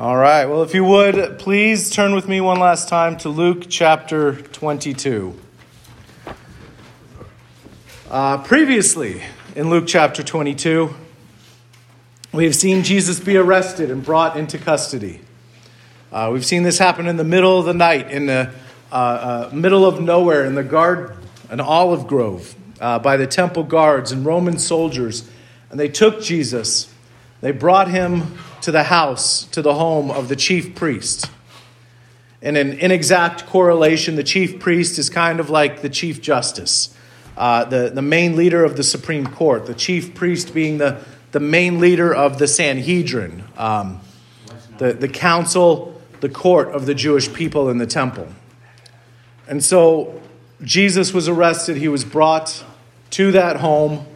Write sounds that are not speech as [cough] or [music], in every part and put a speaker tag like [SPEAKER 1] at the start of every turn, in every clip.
[SPEAKER 1] All right. Well, if you would, please turn with me one last time to Luke chapter 22. Uh, previously, in Luke chapter 22, we have seen Jesus be arrested and brought into custody. Uh, we've seen this happen in the middle of the night, in the uh, uh middle of nowhere, in the garden, an olive grove, uh, by the temple guards and Roman soldiers. And they took Jesus, they brought him to the house, to the home of the chief priest. In an inexact correlation, the chief priest is kind of like the chief justice, uh, the, the main leader of the Supreme Court, the chief priest being the, the main leader of the Sanhedrin, um, the, the council, the court of the Jewish people in the temple. And so Jesus was arrested, he was brought to that home.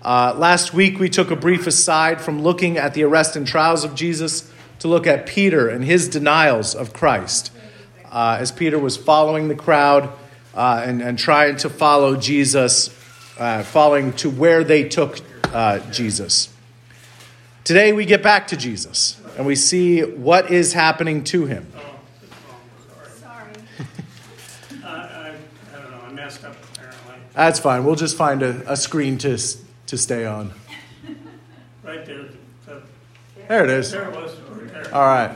[SPEAKER 1] Uh, last week, we took a brief aside from looking at the arrest and trials of Jesus to look at Peter and his denials of Christ. Uh, as Peter was following the crowd uh, and, and trying to follow Jesus, uh, following to where they took uh, Jesus. Today, we get back to Jesus and we see what is happening to him.
[SPEAKER 2] Sorry. [laughs] I, I, I don't know, I messed up apparently.
[SPEAKER 1] That's fine. We'll just find a, a screen to to stay on?
[SPEAKER 2] Right there.
[SPEAKER 1] there it is.
[SPEAKER 2] There it was.
[SPEAKER 1] All right.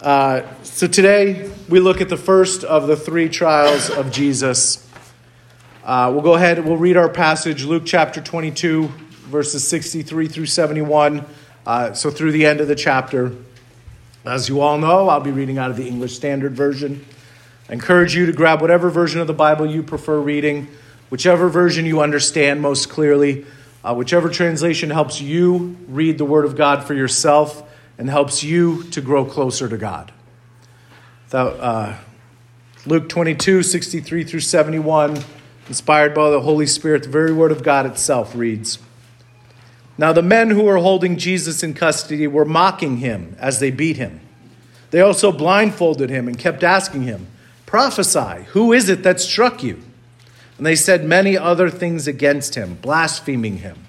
[SPEAKER 1] Uh, so today we look at the first of the three trials of Jesus. Uh, we'll go ahead and we'll read our passage, Luke chapter 22, verses 63 through 71. Uh, so through the end of the chapter. As you all know, I'll be reading out of the English Standard Version. I encourage you to grab whatever version of the Bible you prefer reading whichever version you understand most clearly, uh, whichever translation helps you read the Word of God for yourself and helps you to grow closer to God. uh, Luke 22, 63 through 71, inspired by the Holy Spirit, the very Word of God itself reads Now the men who were holding Jesus in custody were mocking him as they beat him. They also blindfolded him and kept asking him, Prophesy, who is it that struck you? And they said many other things against him, blaspheming him.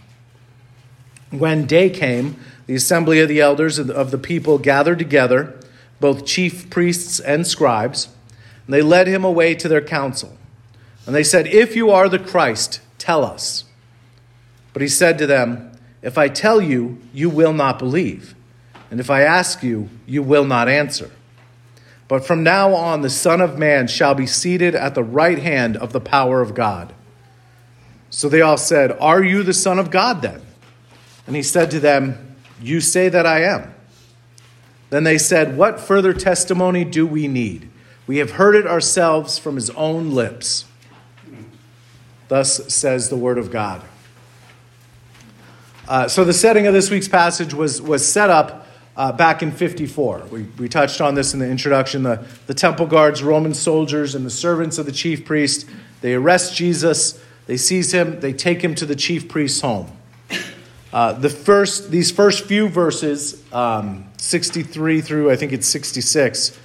[SPEAKER 1] When day came, the assembly of the elders of the people gathered together, both chief priests and scribes, and they led him away to their council. And they said, If you are the Christ, tell us. But he said to them, If I tell you, you will not believe. And if I ask you, you will not answer. But from now on, the Son of Man shall be seated at the right hand of the power of God. So they all said, Are you the Son of God then? And he said to them, You say that I am. Then they said, What further testimony do we need? We have heard it ourselves from his own lips. Thus says the word of God. Uh, so the setting of this week's passage was, was set up uh, back in 54. We, we touched on this in the introduction. The, the temple guards, Roman soldiers, and the servants of the chief priest, they arrest Jesus, they seize him, they take him to the chief priest's home. Uh, the first, these first few verses, um, 63 through I think it's 66,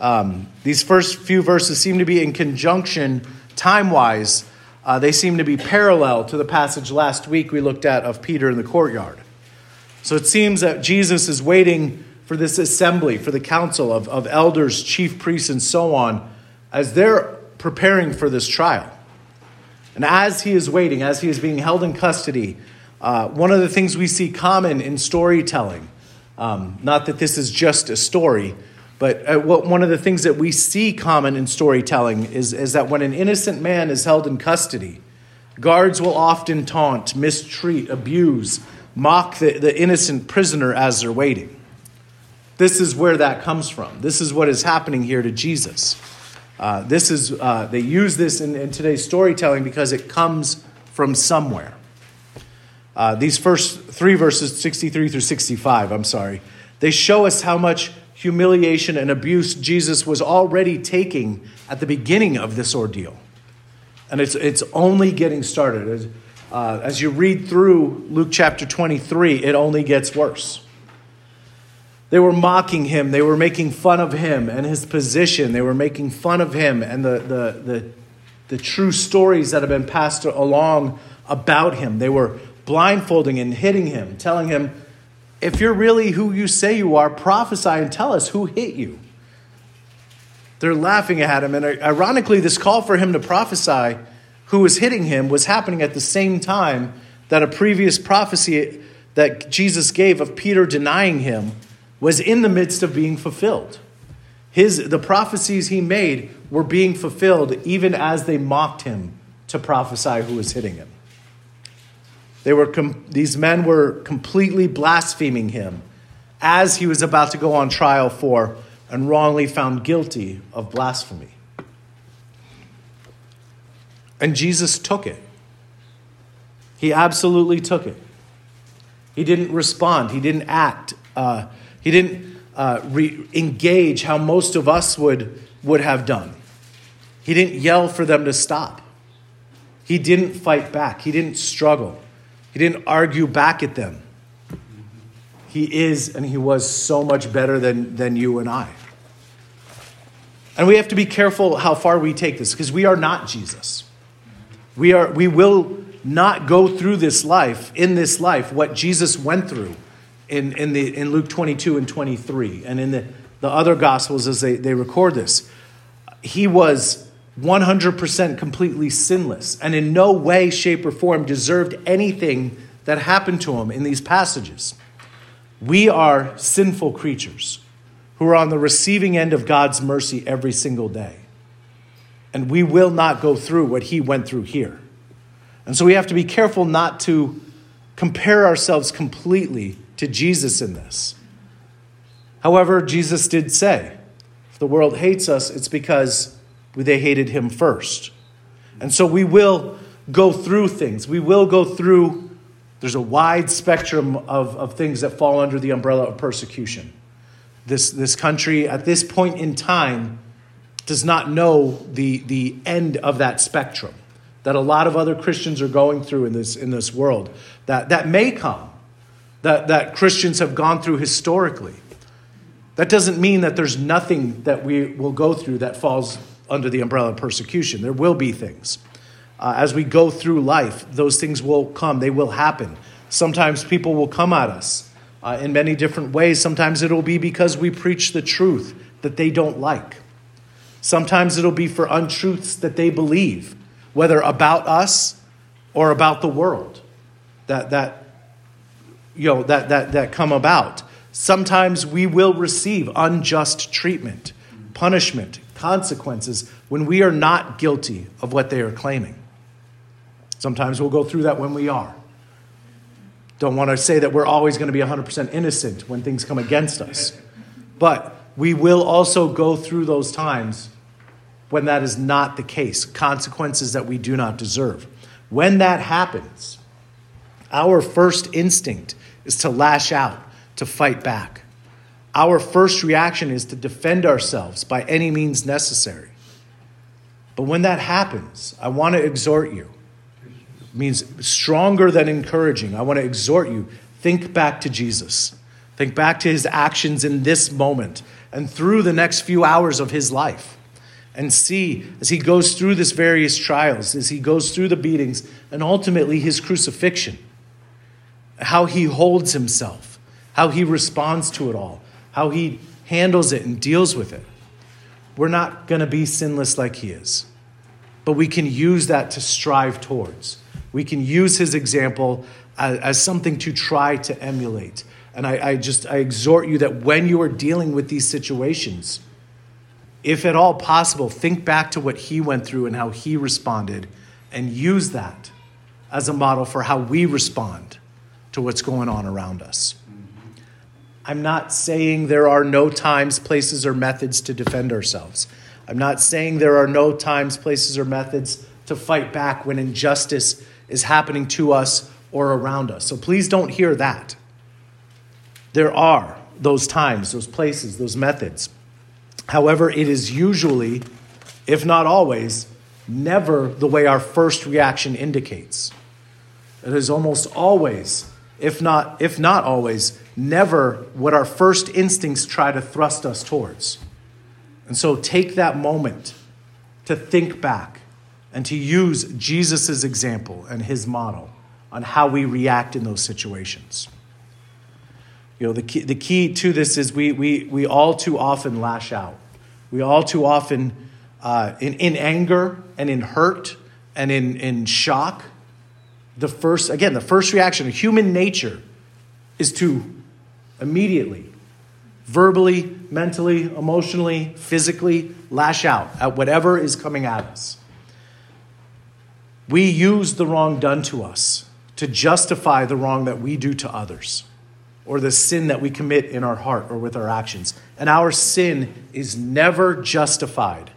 [SPEAKER 1] um, these first few verses seem to be in conjunction time wise. Uh, they seem to be parallel to the passage last week we looked at of Peter in the courtyard. So it seems that Jesus is waiting for this assembly, for the council of, of elders, chief priests, and so on, as they're preparing for this trial. And as he is waiting, as he is being held in custody, uh, one of the things we see common in storytelling, um, not that this is just a story, but uh, what, one of the things that we see common in storytelling is, is that when an innocent man is held in custody, guards will often taunt, mistreat, abuse, mock the, the innocent prisoner as they're waiting. This is where that comes from. This is what is happening here to Jesus. Uh, this is uh, they use this in, in, today's storytelling because it comes from somewhere. Uh, these first three verses, 63 through 65, I'm sorry, they show us how much humiliation and abuse Jesus was already taking at the beginning of this ordeal. And it's, it's only getting started. Uh, as you read through Luke chapter 23, it only gets worse. They were mocking him, they were making fun of him and his position, they were making fun of him and the, the, the, the true stories that have been passed along about him. They were blindfolding and hitting him, telling him, if you're really who you say you are, prophesy and tell us who hit you. They're laughing at him. And ironically, this call for him to prophesy who was hitting him was happening at the same time that a previous prophecy that Jesus gave of Peter denying him was in the midst of being fulfilled. His, the prophecies he made were being fulfilled even as they mocked him to prophesy who was hitting him. They were com- these men were completely blaspheming him as he was about to go on trial for and wrongly found guilty of blasphemy. And Jesus took it. He absolutely took it. He didn't respond, he didn't act, uh, he didn't uh, re- engage how most of us would, would have done. He didn't yell for them to stop. He didn't fight back. He didn't struggle. He didn't argue back at them. He is and he was so much better than, than you and I. And we have to be careful how far we take this because we are not Jesus. We, are, we will not go through this life, in this life, what Jesus went through in, in, the, in Luke 22 and 23 and in the, the other Gospels as they, they record this. He was 100% completely sinless and in no way, shape, or form deserved anything that happened to him in these passages. We are sinful creatures who are on the receiving end of God's mercy every single day. And we will not go through what he went through here. And so we have to be careful not to compare ourselves completely to Jesus in this. However, Jesus did say, if the world hates us, it's because they hated him first. And so we will go through things. We will go through, there's a wide spectrum of, of things that fall under the umbrella of persecution. This, this country, at this point in time, does not know the, the end of that spectrum that a lot of other Christians are going through in this, in this world that, that may come, that, that Christians have gone through historically. That doesn't mean that there's nothing that we will go through that falls under the umbrella of persecution. There will be things. Uh, as we go through life, those things will come, they will happen. Sometimes people will come at us uh, in many different ways. Sometimes it'll be because we preach the truth that they don't like. Sometimes it'll be for untruths that they believe, whether about us or about the world that, that, you know, that, that, that come about. Sometimes we will receive unjust treatment, punishment, consequences when we are not guilty of what they are claiming. Sometimes we'll go through that when we are. Don't want to say that we're always going to be 100% innocent when things come against us. But we will also go through those times when that is not the case, consequences that we do not deserve. When that happens, our first instinct is to lash out, to fight back. Our first reaction is to defend ourselves by any means necessary. But when that happens, I want to exhort you. It means stronger than encouraging. I want to exhort you. Think back to Jesus. Think back to his actions in this moment and through the next few hours of his life and see as he goes through this various trials, as he goes through the beatings, and ultimately his crucifixion, how he holds himself, how he responds to it all, how he handles it and deals with it. We're not going to be sinless like he is, but we can use that to strive towards. We can use his example as, as something to try to emulate. And I, I just I exhort you that when you are dealing with these situations, if at all possible, think back to what he went through and how he responded and use that as a model for how we respond to what's going on around us. Mm-hmm. I'm not saying there are no times, places, or methods to defend ourselves. I'm not saying there are no times, places, or methods to fight back when injustice is happening to us or around us. So please don't hear that. There are those times, those places, those methods. However, it is usually, if not always, never the way our first reaction indicates. It is almost always, if not, if not always, never what our first instincts try to thrust us towards. And so take that moment to think back and to use Jesus' example and his model on how we react in those situations. You know, the key, the key to this is we, we, we all too often lash out. We all too often, uh, in, in anger and in hurt and in, in shock, the first, again, the first reaction of human nature is to immediately, verbally, mentally, emotionally, physically lash out at whatever is coming at us. We use the wrong done to us to justify the wrong that we do to others or the sin that we commit in our heart or with our actions. And our sin is never justified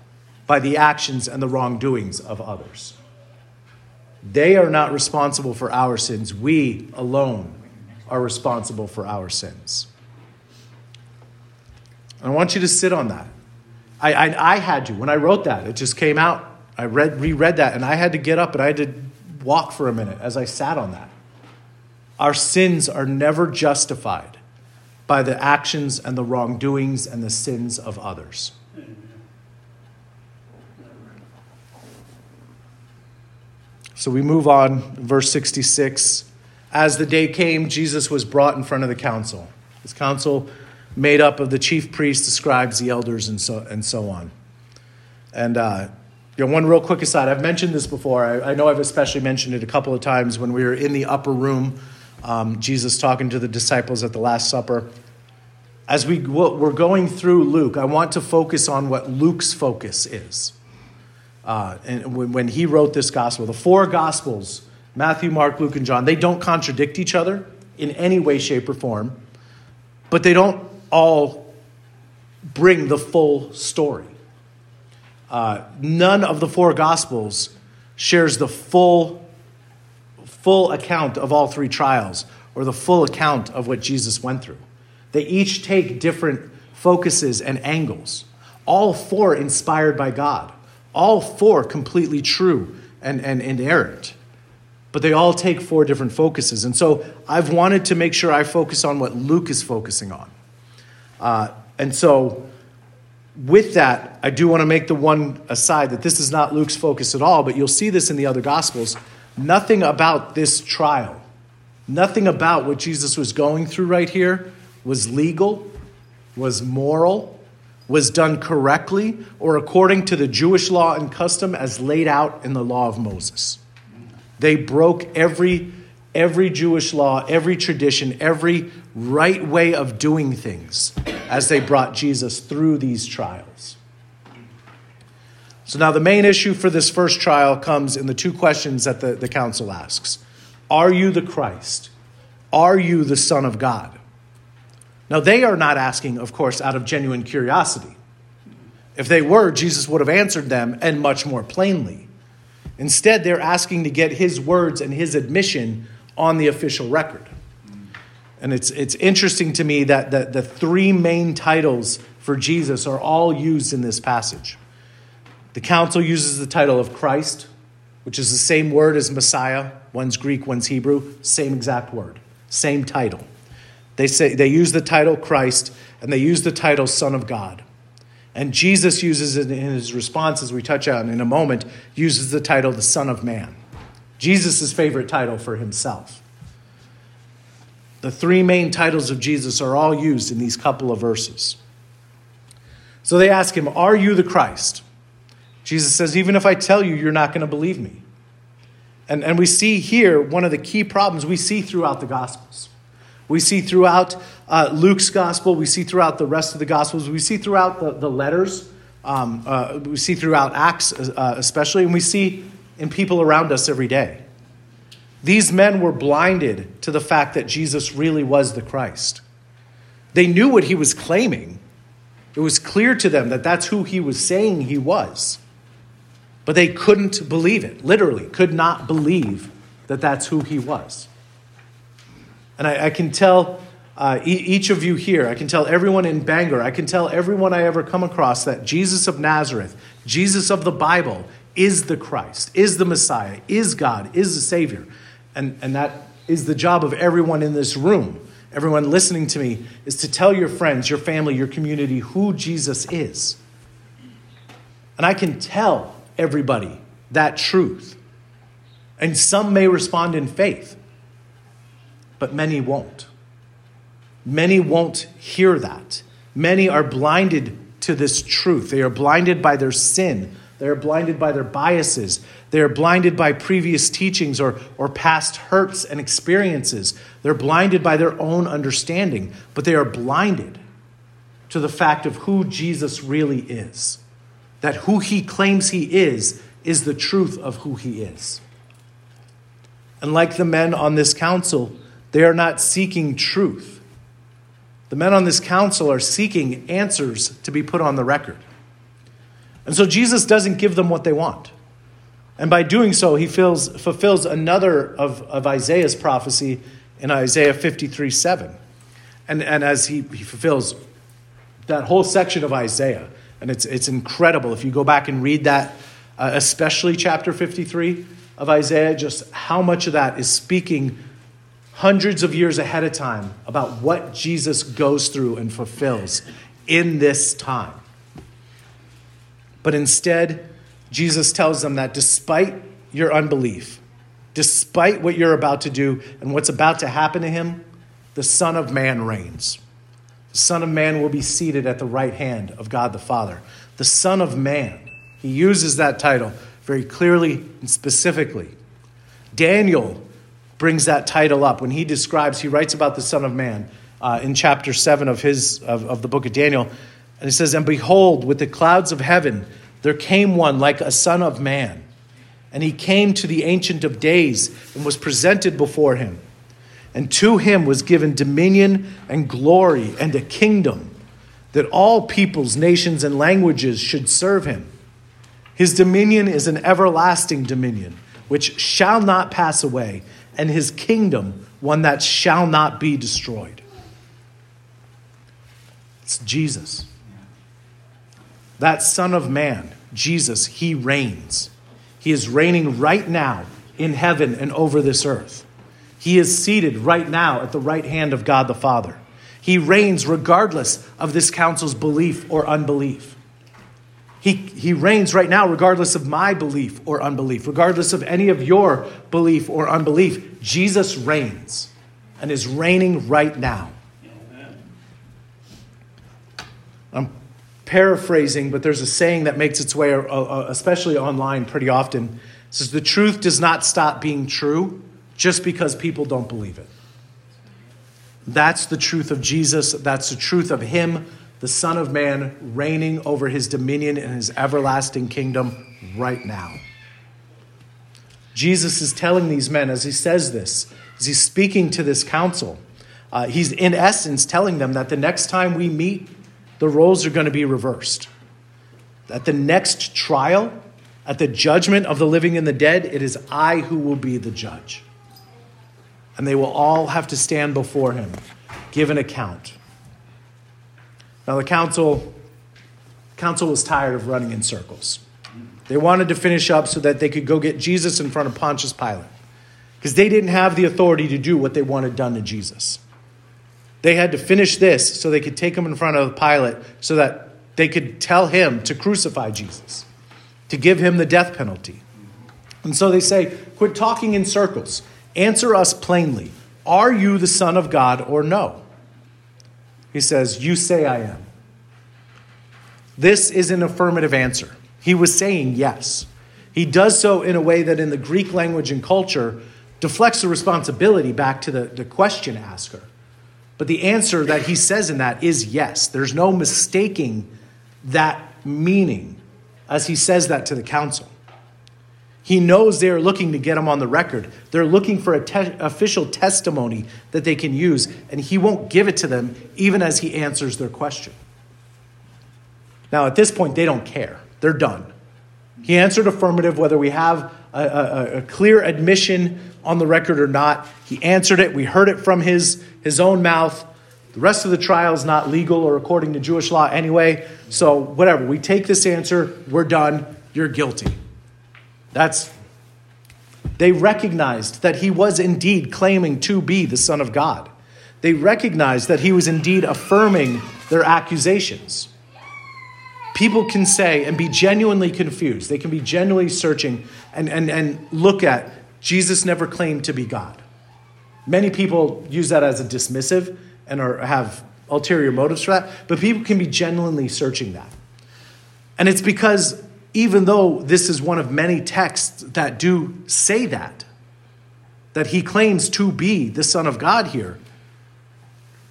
[SPEAKER 1] by the actions and the wrongdoings of others. They are not responsible for our sins. We alone are responsible for our sins. I want you to sit on that. I, I, I had to. When I wrote that, it just came out. I read, reread that, and I had to get up and I had to walk for a minute as I sat on that. Our sins are never justified by the actions and the wrongdoings and the sins of others. So we move on, verse 66. As the day came, Jesus was brought in front of the council. This council made up of the chief priests, the scribes, the elders, and so, and so on. And uh, you know, one real quick aside, I've mentioned this before. I, I, know I've especially mentioned it a couple of times when we were in the upper room um, Jesus talking to the disciples at the Last Supper. As we, we're going through Luke, I want to focus on what Luke's focus is. Uh, and when, when he wrote this gospel, the four gospels, Matthew, Mark, Luke, and John, they don't contradict each other in any way, shape, or form, but they don't all bring the full story. Uh, none of the four gospels shares the full full account of all three trials or the full account of what Jesus went through. They each take different focuses and angles, all four inspired by God, all four completely true and, and inerrant. But they all take four different focuses. And so I've wanted to make sure I focus on what Luke is focusing on. Uh, and so, with that, I do want to make the one aside that this is not Luke's focus at all, but you'll see this in the other Gospels. Nothing about this trial, nothing about what Jesus was going through right here was legal, was moral, was done correctly, or according to the Jewish law and custom as laid out in the law of Moses. They broke every, every Jewish law, every tradition, every right way of doing things as they brought Jesus through these trials. So now the main issue for this first trial comes in the two questions that the, the council asks Are you the Christ? Are you the Son of God? Now, they are not asking, of course, out of genuine curiosity. If they were, Jesus would have answered them and much more plainly. Instead, they're asking to get his words and his admission on the official record. And it's, it's interesting to me that the, the three main titles for Jesus are all used in this passage. The council uses the title of Christ, which is the same word as Messiah. One's Greek, one's Hebrew, same exact word, same title. They say they use the title Christ and they use the title Son of God. And Jesus uses it in his response, as we touch on in a moment, uses the title the Son of Man. Jesus' favorite title for himself. The three main titles of Jesus are all used in these couple of verses. So they ask him, Are you the Christ? Jesus says, Even if I tell you, you're not going to believe me. And, and we see here one of the key problems we see throughout the Gospels. We see throughout uh, Luke's Gospel, we see throughout the rest of the Gospels, we see throughout the, the letters, um, uh, we see throughout Acts uh, especially, and we see in people around us every day. These men were blinded to the fact that Jesus really was the Christ. They knew what he was claiming. It was clear to them that that's who he was saying he was. But they couldn't believe it, literally, could not believe that that's who he was. And I, I can tell uh, e- each of you here, I can tell everyone in Bangor, I can tell everyone I ever come across that Jesus of Nazareth, Jesus of the Bible, is the Christ, is the Messiah, is God, is the Savior. And, and that is the job of everyone in this room, everyone listening to me, is to tell your friends, your family, your community who Jesus is. And I can tell everybody that truth. And some may respond in faith, but many won't. Many won't hear that. Many are blinded to this truth. They are blinded by their sin. They are blinded by their biases. They are blinded by previous teachings or, or past hurts and experiences. They're blinded by their own understanding, but they are blinded to the fact of who Jesus really is. That who he claims he is is the truth of who he is. And like the men on this council, they are not seeking truth. The men on this council are seeking answers to be put on the record. And so Jesus doesn't give them what they want. And by doing so, he fills, fulfills another of, of Isaiah's prophecy in Isaiah 53 7. And, and as he, he fulfills that whole section of Isaiah, and it's, it's incredible. If you go back and read that, uh, especially chapter 53 of Isaiah, just how much of that is speaking hundreds of years ahead of time about what Jesus goes through and fulfills in this time. But instead, Jesus tells them that despite your unbelief, despite what you're about to do and what's about to happen to him, the Son of Man reigns. The Son of Man will be seated at the right hand of God the Father. The Son of Man. He uses that title very clearly and specifically. Daniel brings that title up when he describes, he writes about the Son of Man uh, in chapter 7 of, his, of, of the book of Daniel. And he says, And behold, with the clouds of heaven, there came one like a son of man. And he came to the Ancient of Days and was presented before him. And to him was given dominion and glory and a kingdom that all peoples, nations, and languages should serve him. His dominion is an everlasting dominion, which shall not pass away, and his kingdom one that shall not be destroyed. It's Jesus. That Son of Man, Jesus, he reigns. He is reigning right now in heaven and over this earth. He is seated right now at the right hand of God the Father. He reigns regardless of this council's belief or unbelief. He, he reigns right now regardless of my belief or unbelief, regardless of any of your belief or unbelief. Jesus reigns and is reigning right now. I'm paraphrasing, but there's a saying that makes its way, uh, uh, especially online, pretty often. It says, The truth does not stop being true just because people don't believe it. That's the truth of Jesus. That's the truth of Him, the Son of Man, reigning over His dominion and His everlasting kingdom right now. Jesus is telling these men, as He says this, as He's speaking to this council, uh, He's in essence telling them that the next time we meet, the roles are going to be reversed. At the next trial, at the judgment of the living and the dead, it is I who will be the judge. And they will all have to stand before him, give an account. Now the council council was tired of running in circles. They wanted to finish up so that they could go get Jesus in front of Pontius Pilate. Because they didn't have the authority to do what they wanted done to Jesus. They had to finish this so they could take him in front of Pilate so that they could tell him to crucify Jesus, to give him the death penalty. And so they say, Quit talking in circles. Answer us plainly. Are you the Son of God or no? He says, You say I am. This is an affirmative answer. He was saying yes. He does so in a way that, in the Greek language and culture, deflects the responsibility back to the, the question asker. But the answer that he says in that is yes. There's no mistaking that meaning as he says that to the council. He knows they're looking to get him on the record. They're looking for a te- official testimony that they can use, and he won't give it to them even as he answers their question. Now, at this point, they don't care. They're done. He answered affirmative whether we have a, a, a, clear admission on the record or not. He answered it. We heard it from his, his own mouth. The rest of the trial is not legal or according to Jewish law anyway. So, whatever. We take this answer. We're done. You're guilty. That's. They recognized that he was indeed claiming to be the Son of God. They recognized that he was indeed affirming their accusations people can say and be genuinely confused. They can be genuinely searching and, and, and look at Jesus never claimed to be God. Many people use that as a dismissive and are, have ulterior motives for that, but people can be genuinely searching that. And it's because even though this is one of many texts that do say that, that he claims to be the Son of God here,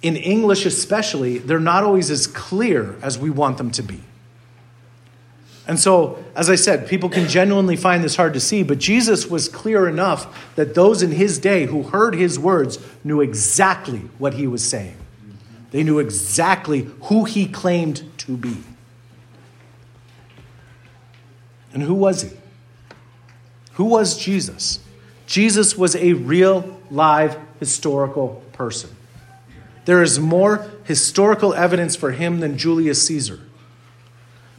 [SPEAKER 1] in English especially, they're not always as clear as we want them to be. And so, as I said, people can genuinely find this hard to see, but Jesus was clear enough that those in his day who heard his words knew exactly what he was saying. They knew exactly who he claimed to be. And who was he? Who was Jesus? Jesus was a real, live, historical person. There is more historical evidence for him than Julius Caesar.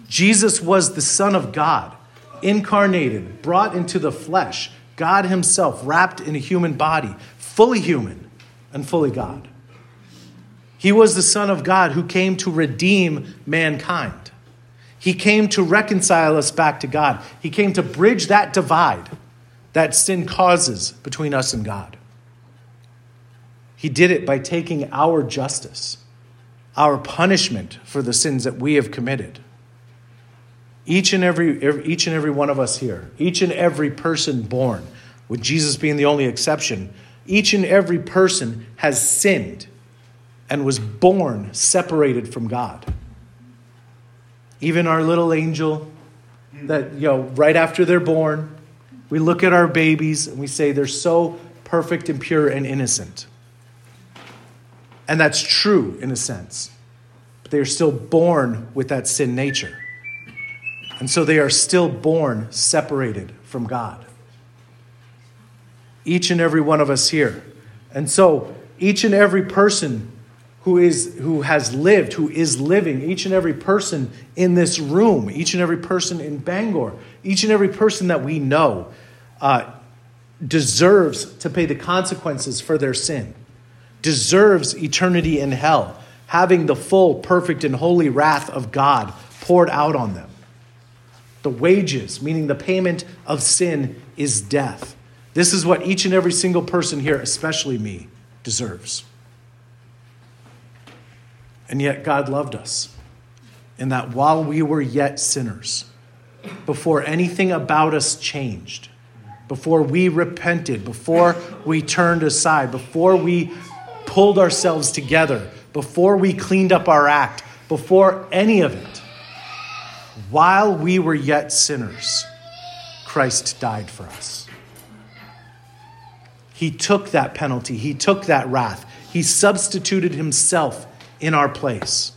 [SPEAKER 1] Jesus was the Son of God, incarnated, brought into the flesh, God Himself wrapped in a human body, fully human and fully God. He was the Son of God who came to redeem mankind. He came to reconcile us back to God. He came to bridge that divide that sin causes between us and God. He did it by taking our justice, our punishment for the sins that we have committed. Each and every, each and every one of us here, each and every person born, with Jesus being the only exception, each and every person has sinned and was born separated from God. Even our little angel, that, you know, right after they're born, we look at our babies and we say they're so perfect and pure and innocent. And that's true in a sense. But they are still born with that sin nature. And so they are still born separated from God. Each and every one of us here. And so each and every person who is who has lived, who is living, each and every person in this room, each and every person in Bangor, each and every person that we know uh, deserves to pay the consequences for their sin, deserves eternity in hell, having the full, perfect, and holy wrath of God poured out on them. The wages, meaning the payment of sin, is death. This is what each and every single person here, especially me, deserves. And yet, God loved us. In that while we were yet sinners, before anything about us changed, before we repented, before we turned aside, before we pulled ourselves together, before we cleaned up our act, before any of it, while we were yet sinners, Christ died for us. He took that penalty, He took that wrath, He substituted Himself in our place.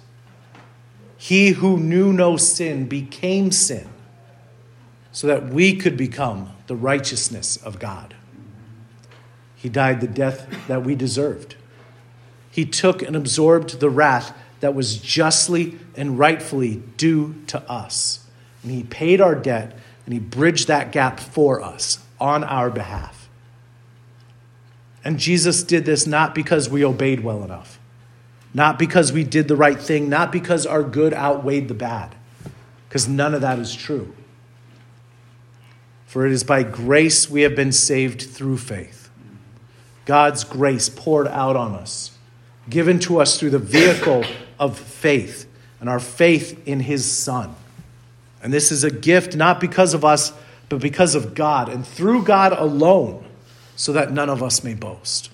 [SPEAKER 1] He who knew no sin became sin so that we could become the righteousness of God. He died the death that we deserved. He took and absorbed the wrath that was justly and rightfully due to us. And he paid our debt and he bridged that gap for us on our behalf. And Jesus did this not because we obeyed well enough, not because we did the right thing, not because our good outweighed the bad, because none of that is true. For it is by grace we have been saved through faith. God's grace poured out on us given to us through the vehicle of faith and our faith in his Son. And this is a gift not because of us, but because of God and through God alone, so that none of us may boast.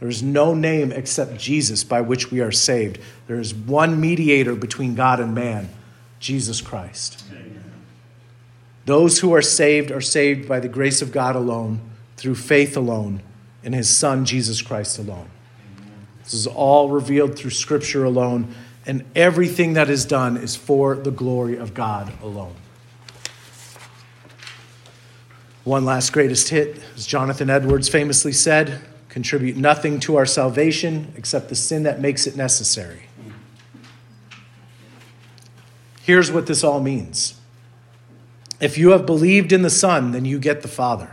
[SPEAKER 1] There is no name except Jesus by which we are saved. There is one mediator between God and man, Jesus Christ. Amen. Those who are saved are saved by the grace of God alone, through faith alone, in his Son, Jesus Christ alone. This is all revealed through Scripture alone, and everything that is done is for the glory of God alone. One last greatest hit, as Jonathan Edwards famously said contribute nothing to our salvation except the sin that makes it necessary. Here's what this all means. If you have believed in the Son, then you get the Father.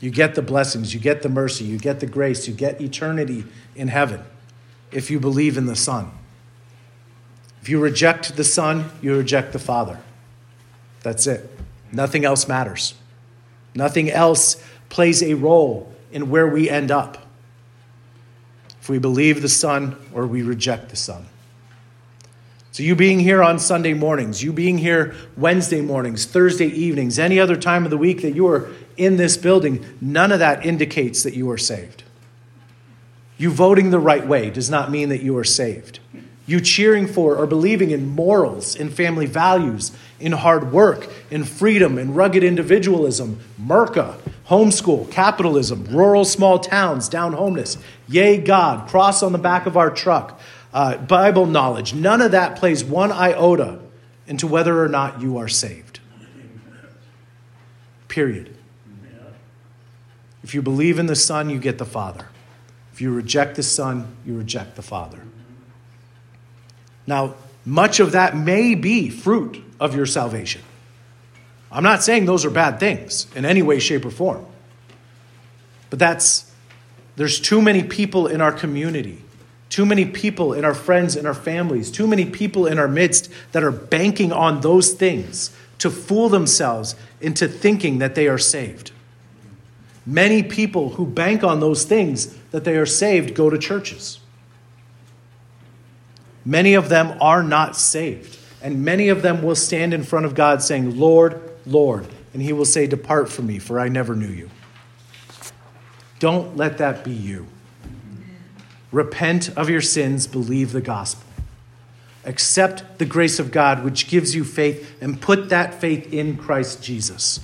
[SPEAKER 1] You get the blessings, you get the mercy, you get the grace, you get eternity in heaven if you believe in the Son. If you reject the Son, you reject the Father. That's it. Nothing else matters. Nothing else plays a role in where we end up. If we believe the Son or we reject the Son. So, you being here on Sunday mornings, you being here Wednesday mornings, Thursday evenings, any other time of the week that you are in this building, none of that indicates that you are saved. You voting the right way does not mean that you are saved. You cheering for or believing in morals, in family values, in hard work, in freedom, in rugged individualism, Merca, homeschool, capitalism, rural small towns, down homeless, yay God, cross on the back of our truck, uh, Bible knowledge, none of that plays one iota into whether or not you are saved. Period. If you believe in the Son, you get the Father. If you reject the Son, you reject the Father. Now, much of that may be fruit of your salvation. I'm not saying those are bad things in any way, shape, or form. But that's, there's too many people in our community too many people in our friends and our families, too many people in our midst that are banking on those things to fool themselves into thinking that they are saved. Many people who bank on those things that they are saved go to churches. Many of them are not saved. And many of them will stand in front of God saying, Lord, Lord. And he will say, Depart from me, for I never knew you. Don't let that be you. Repent of your sins, believe the gospel. Accept the grace of God, which gives you faith, and put that faith in Christ Jesus.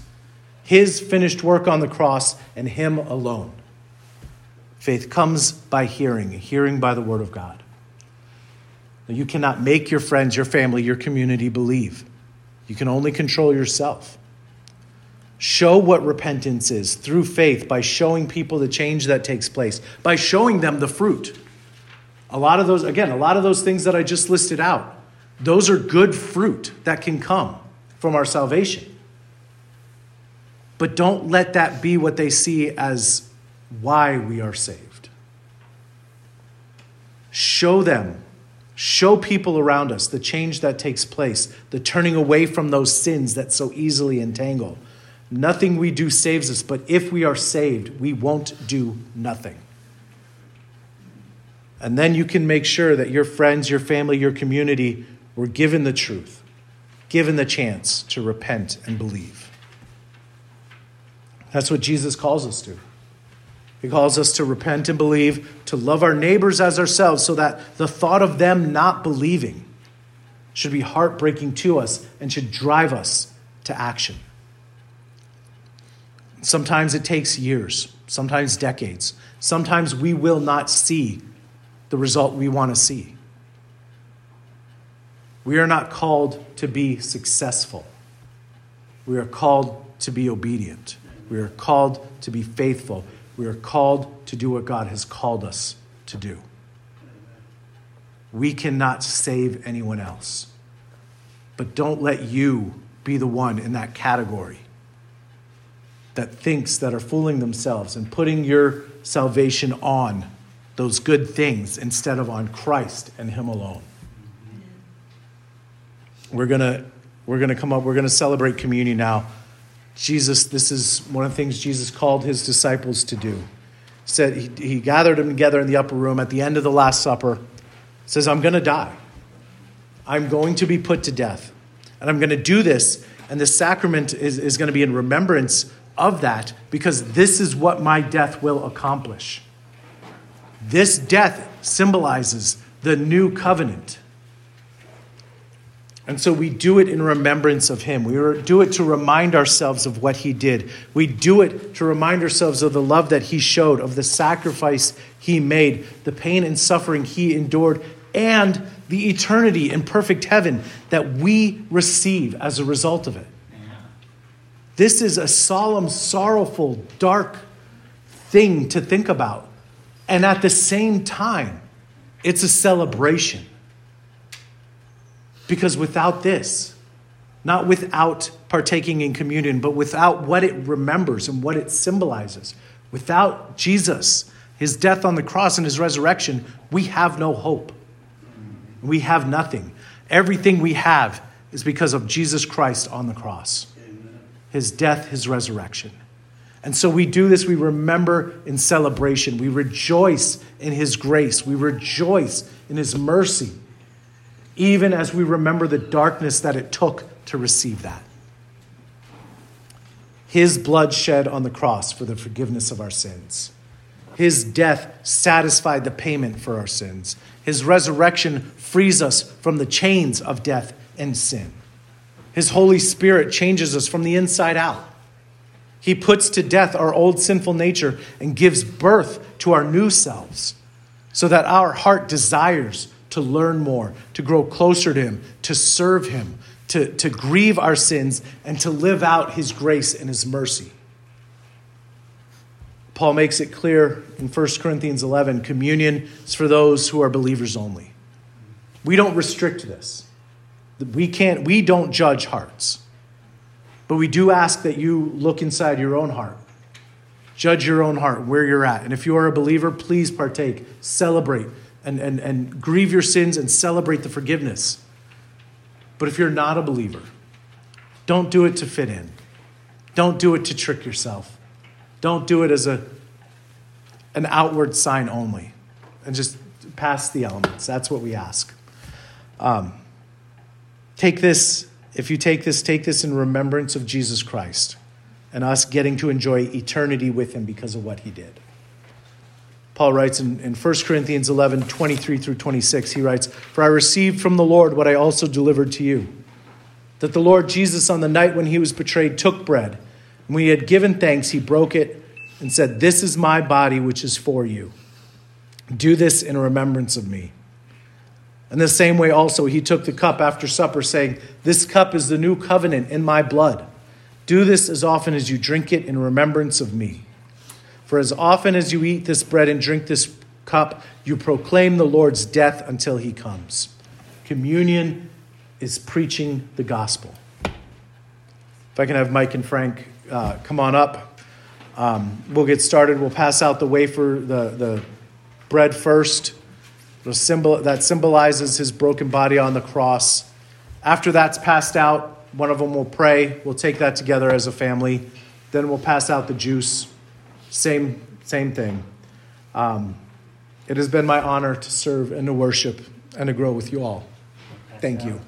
[SPEAKER 1] His finished work on the cross and Him alone. Faith comes by hearing, hearing by the Word of God. You cannot make your friends, your family, your community believe. You can only control yourself. Show what repentance is through faith by showing people the change that takes place, by showing them the fruit. A lot of those, again, a lot of those things that I just listed out, those are good fruit that can come from our salvation. But don't let that be what they see as why we are saved. Show them, show people around us the change that takes place, the turning away from those sins that so easily entangle Nothing we do saves us, but if we are saved, we won't do nothing. And then you can make sure that your friends, your family, your community were given the truth, given the chance to repent and believe. That's what Jesus calls us to. He calls us to repent and believe, to love our neighbors as ourselves, so that the thought of them not believing should be heartbreaking to us and should drive us to action. Sometimes it takes years, sometimes decades. Sometimes we will not see the result we want to see. We are not called to be successful. We are called to be obedient. We are called to be faithful. We are called to do what God has called us to do. We cannot save anyone else. But don't let you be the one in that category that thinks that are fooling themselves and putting your salvation on those good things instead of on Christ and Him alone. We're going to we're going to come up, we're going to celebrate communion now. Jesus, this is one of the things Jesus called his disciples to do. He said he, he gathered them together in the upper room at the end of the Last Supper. Says, I'm going to die. I'm going to be put to death. And I'm going to do this. And the sacrament is, is going to be in remembrance of that because this is what my death will accomplish. This death symbolizes the new covenant. And so we do it in remembrance of him. We do it to remind ourselves of what he did. We do it to remind ourselves of the love that he showed, of the sacrifice he made, the pain and suffering he endured, and the eternity in perfect heaven that we receive as a result of it. This is a solemn, sorrowful, dark thing to think about. And at the same time, it's a celebration. Because without this, not without partaking in communion, but without what it remembers and what it symbolizes, without Jesus, his death on the cross and his resurrection, we have no hope. We have nothing. Everything we have is because of Jesus Christ on the cross his death, his resurrection. And so we do this, we remember in celebration. We rejoice in His grace. We rejoice in His mercy, even as we remember the darkness that it took to receive that. His blood shed on the cross for the forgiveness of our sins. His death satisfied the payment for our sins. His resurrection frees us from the chains of death and sin. His Holy Spirit changes us from the inside out. He puts to death our old sinful nature and gives birth to our new selves so that our heart desires to learn more, to grow closer to Him, to serve Him, to, to grieve our sins, and to live out His grace and His mercy. Paul makes it clear in 1 Corinthians 11 communion is for those who are believers only. We don't restrict this. We can't we don't judge hearts. But we do ask that you look inside your own heart. Judge your own heart, where you're at. And if you are a believer, please partake, celebrate, and, and, and grieve your sins and celebrate the forgiveness. But if you're not a believer, don't do it to fit in. Don't do it to trick yourself. Don't do it as a, an outward sign only. And just pass the elements. That's what we ask. Um, take this if you take this, take this in remembrance of Jesus Christ and us getting to enjoy eternity with him because of what he did. Paul writes in, in 1 Corinthians 11, 23 through 26, he writes, For I received from the Lord what I also delivered to you. That the Lord Jesus, on the night when he was betrayed, took bread. And when he had given thanks, he broke it and said, This is my body, which is for you. Do this in remembrance of me. In the same way, also, he took the cup after supper, saying, This cup is the new covenant in my blood. Do this as often as you drink it in remembrance of me. For as often as you eat this bread and drink this cup, you proclaim the Lord's death until he comes. Communion is preaching the gospel. If I can have Mike and Frank uh, come on up, um, we'll get started. We'll pass out the wafer, the, the bread first symbol, that symbolizes his broken body on the cross. After that's passed out, one of them will pray. We'll take that together as a family. Then we'll pass out the juice. Same, same thing. Um, it has been my honor to serve and to worship and to grow with you all. Thank you.